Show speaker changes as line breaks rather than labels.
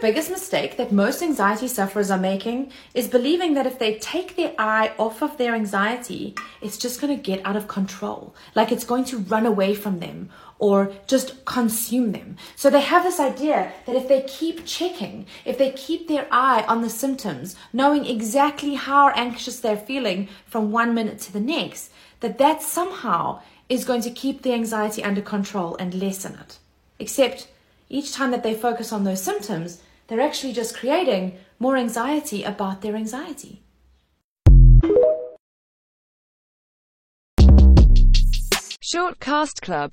biggest mistake that most anxiety sufferers are making is believing that if they take their eye off of their anxiety, it's just going to get out of control. Like it's going to run away from them or just consume them. So they have this idea that if they keep checking, if they keep their eye on the symptoms, knowing exactly how anxious they're feeling from one minute to the next, that that somehow is going to keep the anxiety under control and lessen it. Except each time that they focus on those symptoms, they're actually just creating more anxiety about their anxiety.
Shortcast Club